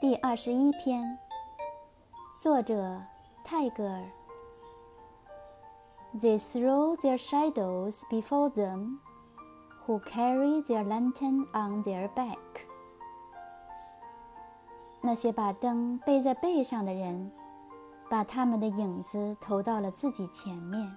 第二十一篇作者泰戈尔 they throw their shadows before them who carry their lantern on their back 那些把灯背在背上的人把他们的影子投到了自己前面